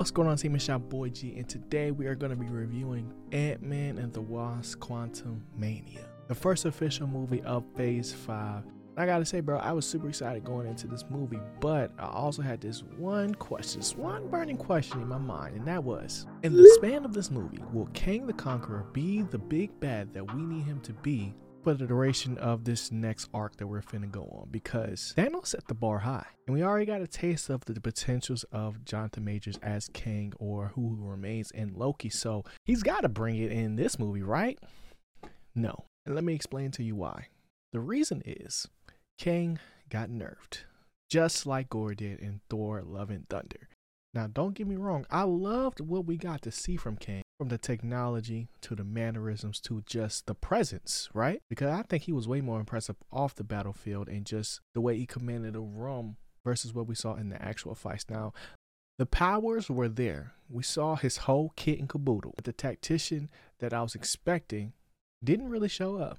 What's going on, team? It's your boy G, and today we are going to be reviewing Ant Man and the Wasp Quantum Mania, the first official movie of Phase 5. I gotta say, bro, I was super excited going into this movie, but I also had this one question, this one burning question in my mind, and that was In the span of this movie, will Kang the Conqueror be the big bad that we need him to be for the duration of this next arc that we're finna go on because Thanos set the bar high. And we already got a taste of the, the potentials of Jonathan Majors as Kang or who remains in Loki. So he's got to bring it in this movie, right? No. And let me explain to you why. The reason is Kang got nerfed, just like Gorr did in Thor Love and Thunder. Now, don't get me wrong, I loved what we got to see from Kang from the technology to the mannerisms to just the presence, right? Because I think he was way more impressive off the battlefield and just the way he commanded a room versus what we saw in the actual fights. Now, the powers were there. We saw his whole kit and caboodle. But the tactician that I was expecting didn't really show up.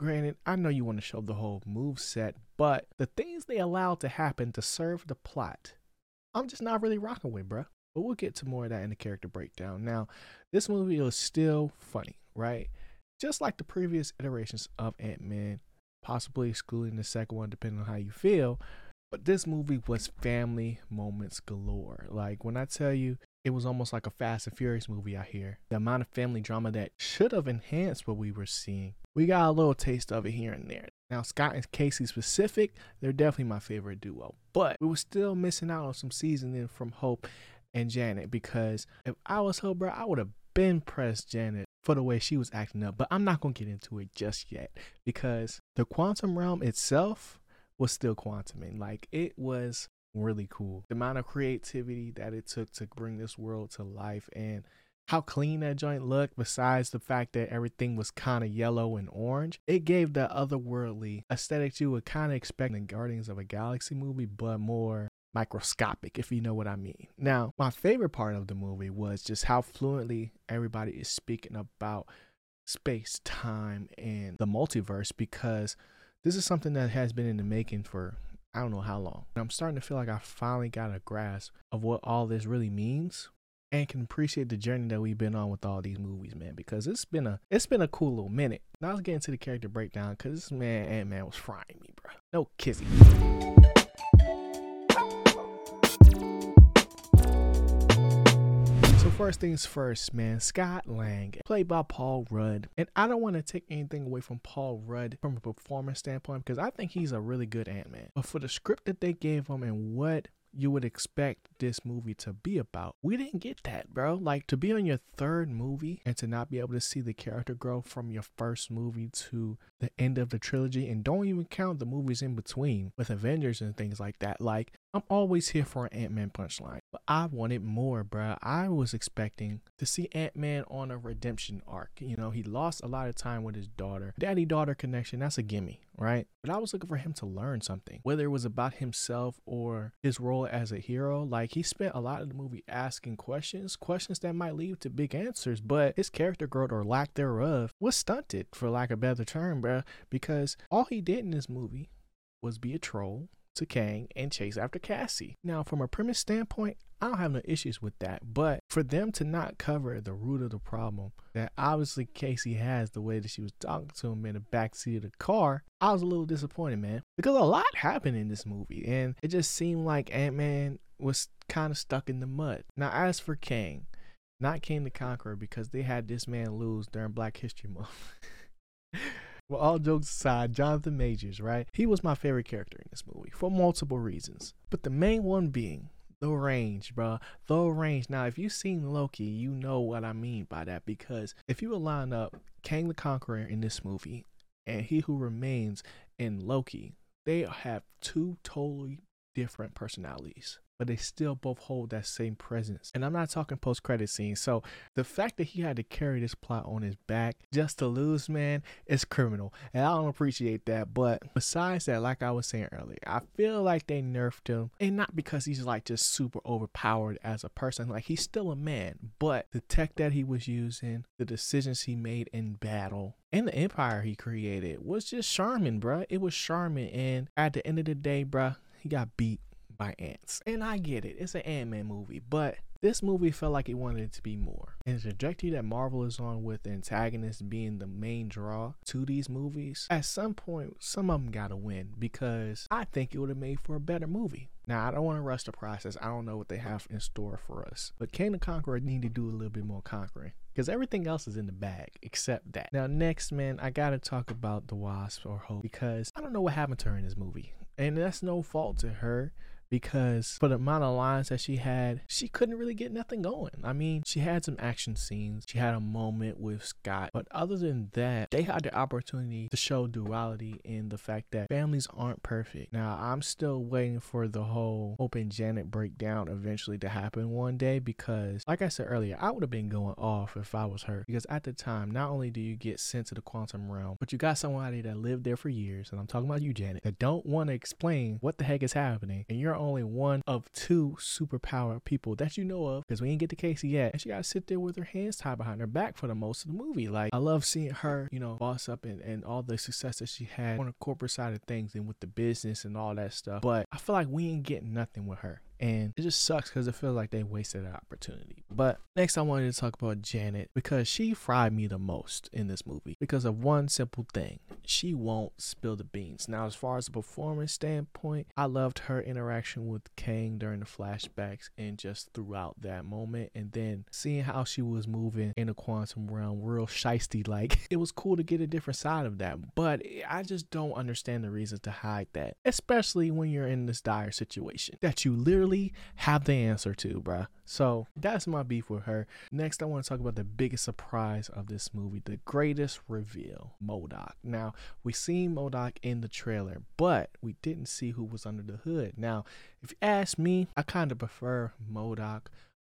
Granted, I know you want to show the whole move set, but the things they allowed to happen to serve the plot, I'm just not really rocking with, bruh. But we'll get to more of that in the character breakdown. Now, this movie was still funny, right? Just like the previous iterations of Ant Man, possibly excluding the second one, depending on how you feel. But this movie was family moments galore. Like when I tell you, it was almost like a Fast and Furious movie out here. The amount of family drama that should have enhanced what we were seeing. We got a little taste of it here and there. Now, Scott and Cassie specific, they're definitely my favorite duo. But we were still missing out on some seasoning from Hope and Janet because if I was her, bro, I would have been pressed Janet for the way she was acting up. But I'm not gonna get into it just yet because the quantum realm itself was still quantuming. Like it was really cool. The amount of creativity that it took to bring this world to life and how clean that joint looked, besides the fact that everything was kind of yellow and orange, it gave that otherworldly aesthetic you would kind of expect in Guardians of a Galaxy movie, but more microscopic, if you know what I mean. Now, my favorite part of the movie was just how fluently everybody is speaking about space, time, and the multiverse because this is something that has been in the making for I don't know how long. And I'm starting to feel like I finally got a grasp of what all this really means and can appreciate the journey that we've been on with all these movies, man, because it's been a it's been a cool little minute. Now let's get into the character breakdown because this man Ant Man was frying me, bro. No kissing. First things first, man. Scott Lang, played by Paul Rudd. And I don't want to take anything away from Paul Rudd from a performance standpoint because I think he's a really good Ant Man. But for the script that they gave him and what you would expect this movie to be about. We didn't get that, bro. Like to be on your third movie and to not be able to see the character grow from your first movie to the end of the trilogy and don't even count the movies in between with Avengers and things like that. Like I'm always here for an Ant-Man punchline, but I wanted more, bro. I was expecting to see Ant-Man on a redemption arc. You know, he lost a lot of time with his daughter. Daddy-daughter connection, that's a gimme, right? But I was looking for him to learn something, whether it was about himself or his role as a hero. Like he spent a lot of the movie asking questions, questions that might lead to big answers, but his character growth or lack thereof was stunted, for lack of a better term, bro, because all he did in this movie was be a troll to Kang and chase after Cassie. Now, from a premise standpoint, I don't have no issues with that. But for them to not cover the root of the problem that obviously Cassie has, the way that she was talking to him in the backseat of the car, I was a little disappointed, man. Because a lot happened in this movie, and it just seemed like Ant Man was kind of stuck in the mud. Now, as for Kang, not Kang the Conqueror, because they had this man lose during Black History Month. Well, all jokes aside, Jonathan Majors, right? He was my favorite character in this movie for multiple reasons. But the main one being the range, bro. The range. Now, if you've seen Loki, you know what I mean by that because if you would line up Kang the Conqueror in this movie and He Who Remains in Loki, they have two totally different personalities but they still both hold that same presence. And I'm not talking post credit scenes. So the fact that he had to carry this plot on his back just to lose, man, is criminal. And I don't appreciate that. But besides that, like I was saying earlier, I feel like they nerfed him. And not because he's like just super overpowered as a person. Like he's still a man. But the tech that he was using, the decisions he made in battle, and the empire he created was just charming, bruh. It was charming. And at the end of the day, bruh, he got beat by ants. And I get it, it's an Ant Man movie, but This movie felt like it wanted it to be more. And the trajectory that Marvel is on with the antagonist being the main draw to these movies, at some point, some of them gotta win because I think it would have made for a better movie. Now, I don't want to rush the process. I don't know what they have in store for us. But Kang the Conqueror need to do a little bit more conquering because everything else is in the bag except that. Now, next, man, I got to talk about the Wasp or Hope because I don't know what happened to her in this movie. And that's no fault to her because for the amount of lines that she had, she couldn't really get nothing going. I mean, she had some action scenes, she had a moment with Scott, but other than that, they had the opportunity to show duality in the fact that families aren't perfect. Now, I'm still waiting for the whole Hope and Janet breakdown eventually to happen one day because, like I said earlier, I would have been going off if I was her. Because at the time, not only do you get sent to the quantum realm, but you got somebody that lived there for years, and I'm talking about you, Janet, that don't want to explain what the heck is happening, and you're only one of two superpower people that you know of because we ain't get to Cassie yet. And she got to sit there with her hands tied behind her back for the most of the movie. Like, I love seeing her, you know, boss up and, and all the success that she had on the corporate side of things and with the business and all that stuff. But I feel like we ain't getting nothing with her and it just sucks because it feels like they wasted an opportunity. But next, I wanted to talk about Janet because she fried me the most in this movie because of one simple thing she won't spill the beans. Now, as far as the performance standpoint, I loved her interaction with Kang during the flashbacks and just throughout that moment, and then seeing how she was moving in the quantum realm, real shisty like. It was cool to get a different side of that, but I just don't understand the reason to hide that, especially when you're in this dire situation that you literally literally have the answer to, bruh. So that's my beef with her. Next, I want to talk about the biggest surprise of this movie, the greatest reveal, MODOK. Now, we seen MODOK in the trailer, but we didn't see who was under the hood. Now, if you ask me, I kind of prefer MODOK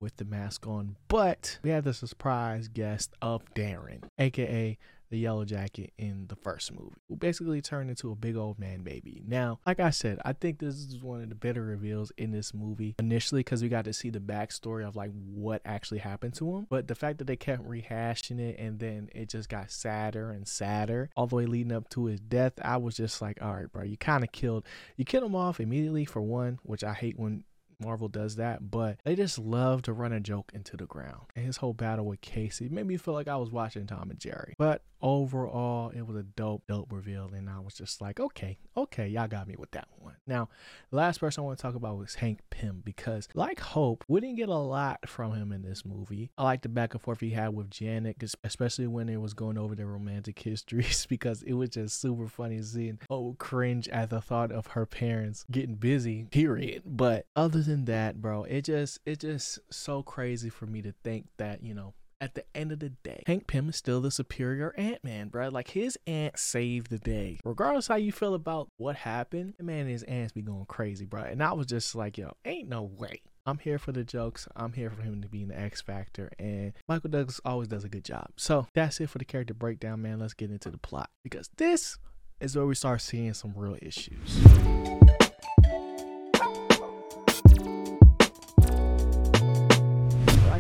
with the mask on, but we had the surprise guest of Darren, aka the Yellowjacket in the first movie, who basically turned into a big old man baby. Now, like I said, I think this is one of the better reveals in this movie initially because we got to see the backstory of like what actually happened to him. But the fact that they kept rehashing it and then it just got sadder and sadder all the way leading up to his death, I was just like, all right, bro, you kind of killed, you killed him off immediately for one, which I hate when Marvel does that, but they just love to run a joke into the ground. And his whole battle with Cassie made me feel like I was watching Tom and Jerry. But overall, it was a dope, dope reveal. And I was just like, okay, okay, y'all got me with that one. Now, last person I want to talk about was Hank Pym because, like Hope, we didn't get a lot from him in this movie. I like the back and forth he had with Janet, especially when it was going over their romantic histories because it was just super funny seeing oh cringe at the thought of her parents getting busy, period. But other than that, bro, it just it just so crazy for me to think that, you know, at the end of the day, Hank Pym is still the superior Ant Man, bro. Like his ant saved the day. Regardless how you feel about what happened, the man and his ants be going crazy, bro. And I was just like, yo, ain't no way. I'm here for the jokes. I'm here for him to be in the X Factor. And Michael Douglas always does a good job. So that's it for the character breakdown, man. Let's get into the plot. Because this is where we start seeing some real issues.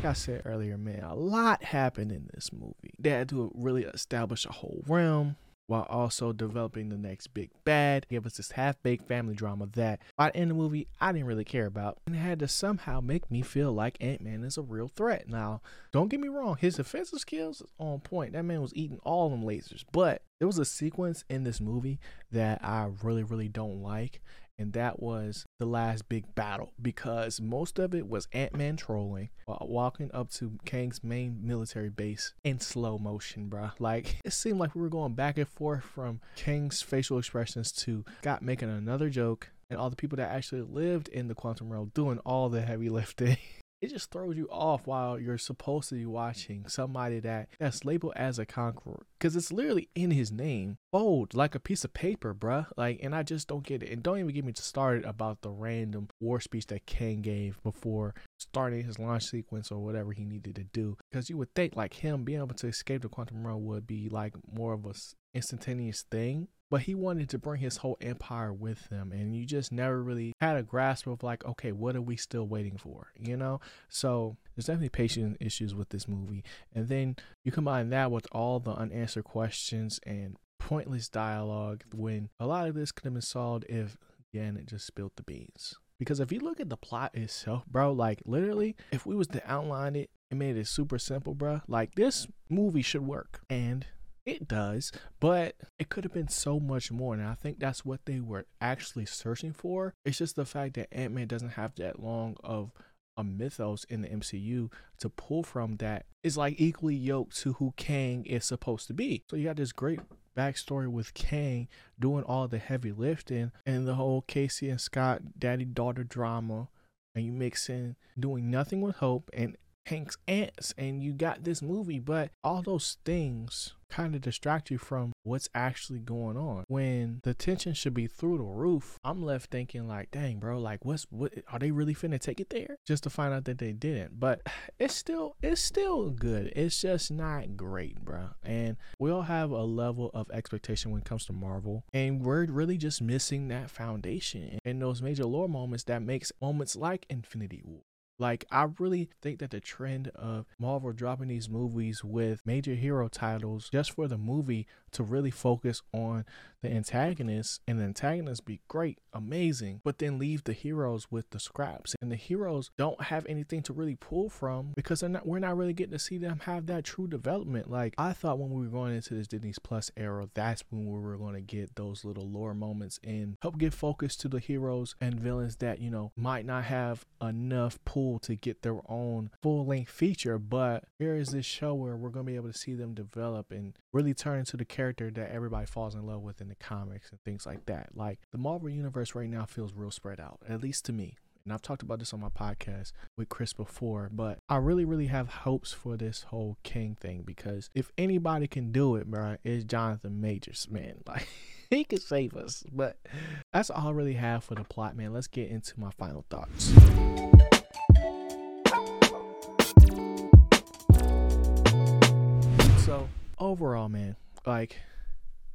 Like I said earlier, man, a lot happened in this movie. They had to really establish a whole realm while also developing the next big bad. Give us this half baked family drama that by the end of the movie I didn't really care about. And had to somehow make me feel like Ant Man is a real threat. Now, don't get me wrong, his offensive skills is on point. That man was eating all them lasers. But there was a sequence in this movie that I really, really don't like and that was the last big battle because most of it was Ant Man trolling while walking up to Kang's main military base in slow motion, bruh. Like it seemed like we were going back and forth from Kang's facial expressions to Scott making another joke and all the people that actually lived in the quantum realm doing all the heavy lifting. It just throws you off while you're supposed to be watching somebody that that's labeled as a conqueror. Because it's literally in his name bold like a piece of paper bruh. Like and i just don't get it. And don't even get me started about the random war speech that Kang gave before starting his launch sequence or whatever he needed to do. Because you would think like him being able to escape the quantum realm would be like more of a instantaneous thing but he wanted to bring his whole empire with him and you just never really had a grasp of like okay what are we still waiting for you know so there's definitely patient issues with this movie and then you combine that with all the unanswered questions and pointless dialogue when a lot of this could have been solved if Janet just spilled the beans Because if you look at the plot itself, bro, like literally, if we was to outline it and made it super simple, bro, like this movie should work. And it does, but it could have been so much more. And I think that's what they were actually searching for. It's just the fact that Ant Man doesn't have that long of a mythos in the MCU to pull from that is like equally yoked to who Kang is supposed to be. So you got this great backstory with Kang doing all the heavy lifting and the whole Cassie and Scott daddy daughter drama. And you mix in doing nothing with hope and Hank's ants, and you got this movie, but all those things kind of distract you from what's actually going on. When the tension should be through the roof, I'm left thinking like, dang, bro, like what's what are they really finna take it there? Just to find out that they didn't. But it's still it's still good. It's just not great, bro. And we all have a level of expectation when it comes to Marvel. And we're really just missing that foundation and those major lore moments that makes moments like Infinity War like, I really think that the trend of Marvel dropping these movies with major hero titles just for the movie to really focus on the antagonists and the antagonists be great, amazing, but then leave the heroes with the scraps. And the heroes don't have anything to really pull from because they're not we're not really getting to see them have that true development. Like I thought when we were going into this Disney Plus era, that's when we were going to get those little lore moments and help give focus to the heroes and villains that, you know, might not have enough pull to get their own full length feature. But here is this show where we're going to be able to see them develop and really turn into the character that everybody falls in love with in the comics and things like that. Like the Marvel universe right now feels real spread out, at least to me. And I've talked about this on my podcast with Chris before, but I really, really have hopes for this whole Kang thing because if anybody can do it, bro, it's Jonathan Majors, man. Like he could save us. But that's all I really have for the plot, man. Let's get into my final thoughts. So overall, man, like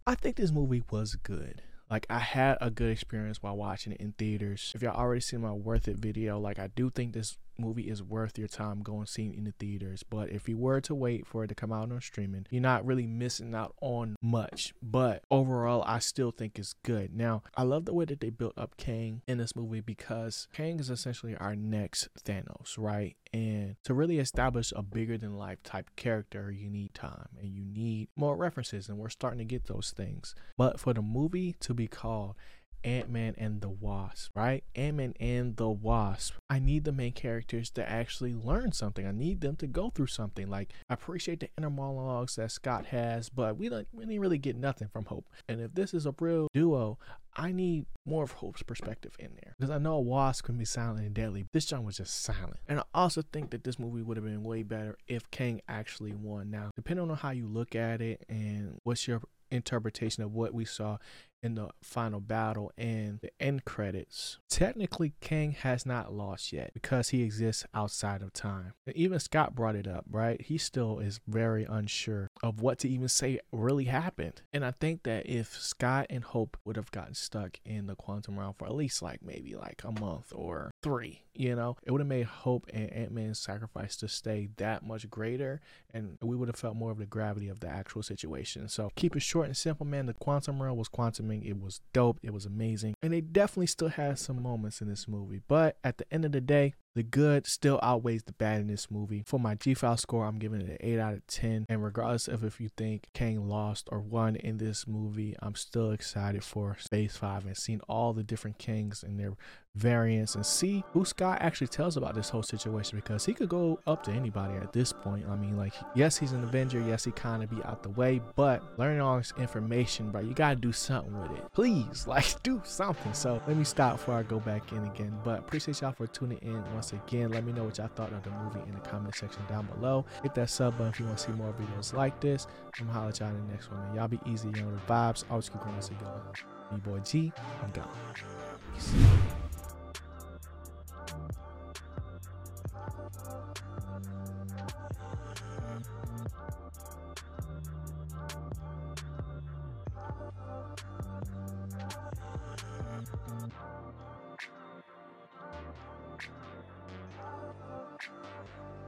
I think this movie was good. Like I had a good experience while watching it in theaters. If y'all already seen my worth it video, like I do think this movie is worth your time going seeing in the theaters. But if you were to wait for it to come out on streaming, you're not really missing out on much. But overall, I still think it's good. Now, I love the way that they built up Kang in this movie because Kang is essentially our next Thanos, right? And to really establish a bigger than life type character, you need time and you need more references. And we're starting to get those things. But for the movie to be called Ant Man and the Wasp, right? Ant Man and the Wasp. I need the main characters to actually learn something. I need them to go through something. Like I appreciate the inner monologues that Scott has, but we don't we didn't really get nothing from Hope. And if this is a real duo, I need more of Hope's perspective in there because I know a Wasp can be silent and deadly. This John was just silent, and I also think that this movie would have been way better if Kang actually won. Now, depending on how you look at it and what's your interpretation of what we saw in the final battle and the end credits. Technically, Kang has not lost yet because he exists outside of time. And even Scott brought it up, right? He still is very unsure of what to even say really happened. And I think that if Scott and Hope would have gotten stuck in the quantum realm for at least like maybe like a month or three, you know, it would have made Hope and Ant Man's sacrifice to stay that much greater. And we would have felt more of the gravity of the actual situation. So keep it short and simple, man. The quantum realm was quantum it was dope. It was amazing. And they definitely still had some moments in this movie. But at the end of the day, the good still outweighs the bad in this movie. For my G file score, I'm giving it an 8 out of 10. And regardless of if you think Kang lost or won in this movie, I'm still excited for Phase 5 and seeing all the different Kangs and their variants and see who Scott actually tells about this whole situation because he could go up to anybody at this point. I mean, like, yes, he's an Avenger. Yes, he kind of be out the way, but learning all this information, bro, you got to do something with it. Please, like, do something. So let me stop before I go back in again. But appreciate y'all for tuning in once again. Let me know what y'all thought of the movie in the comment section down below. Hit that sub button if you want to see more videos like this. I'm holler at y'all in the next one. Man. Y'all be easy, you know, the vibes. Always keep going. You going. B-Boy G, I'm gone. Peace.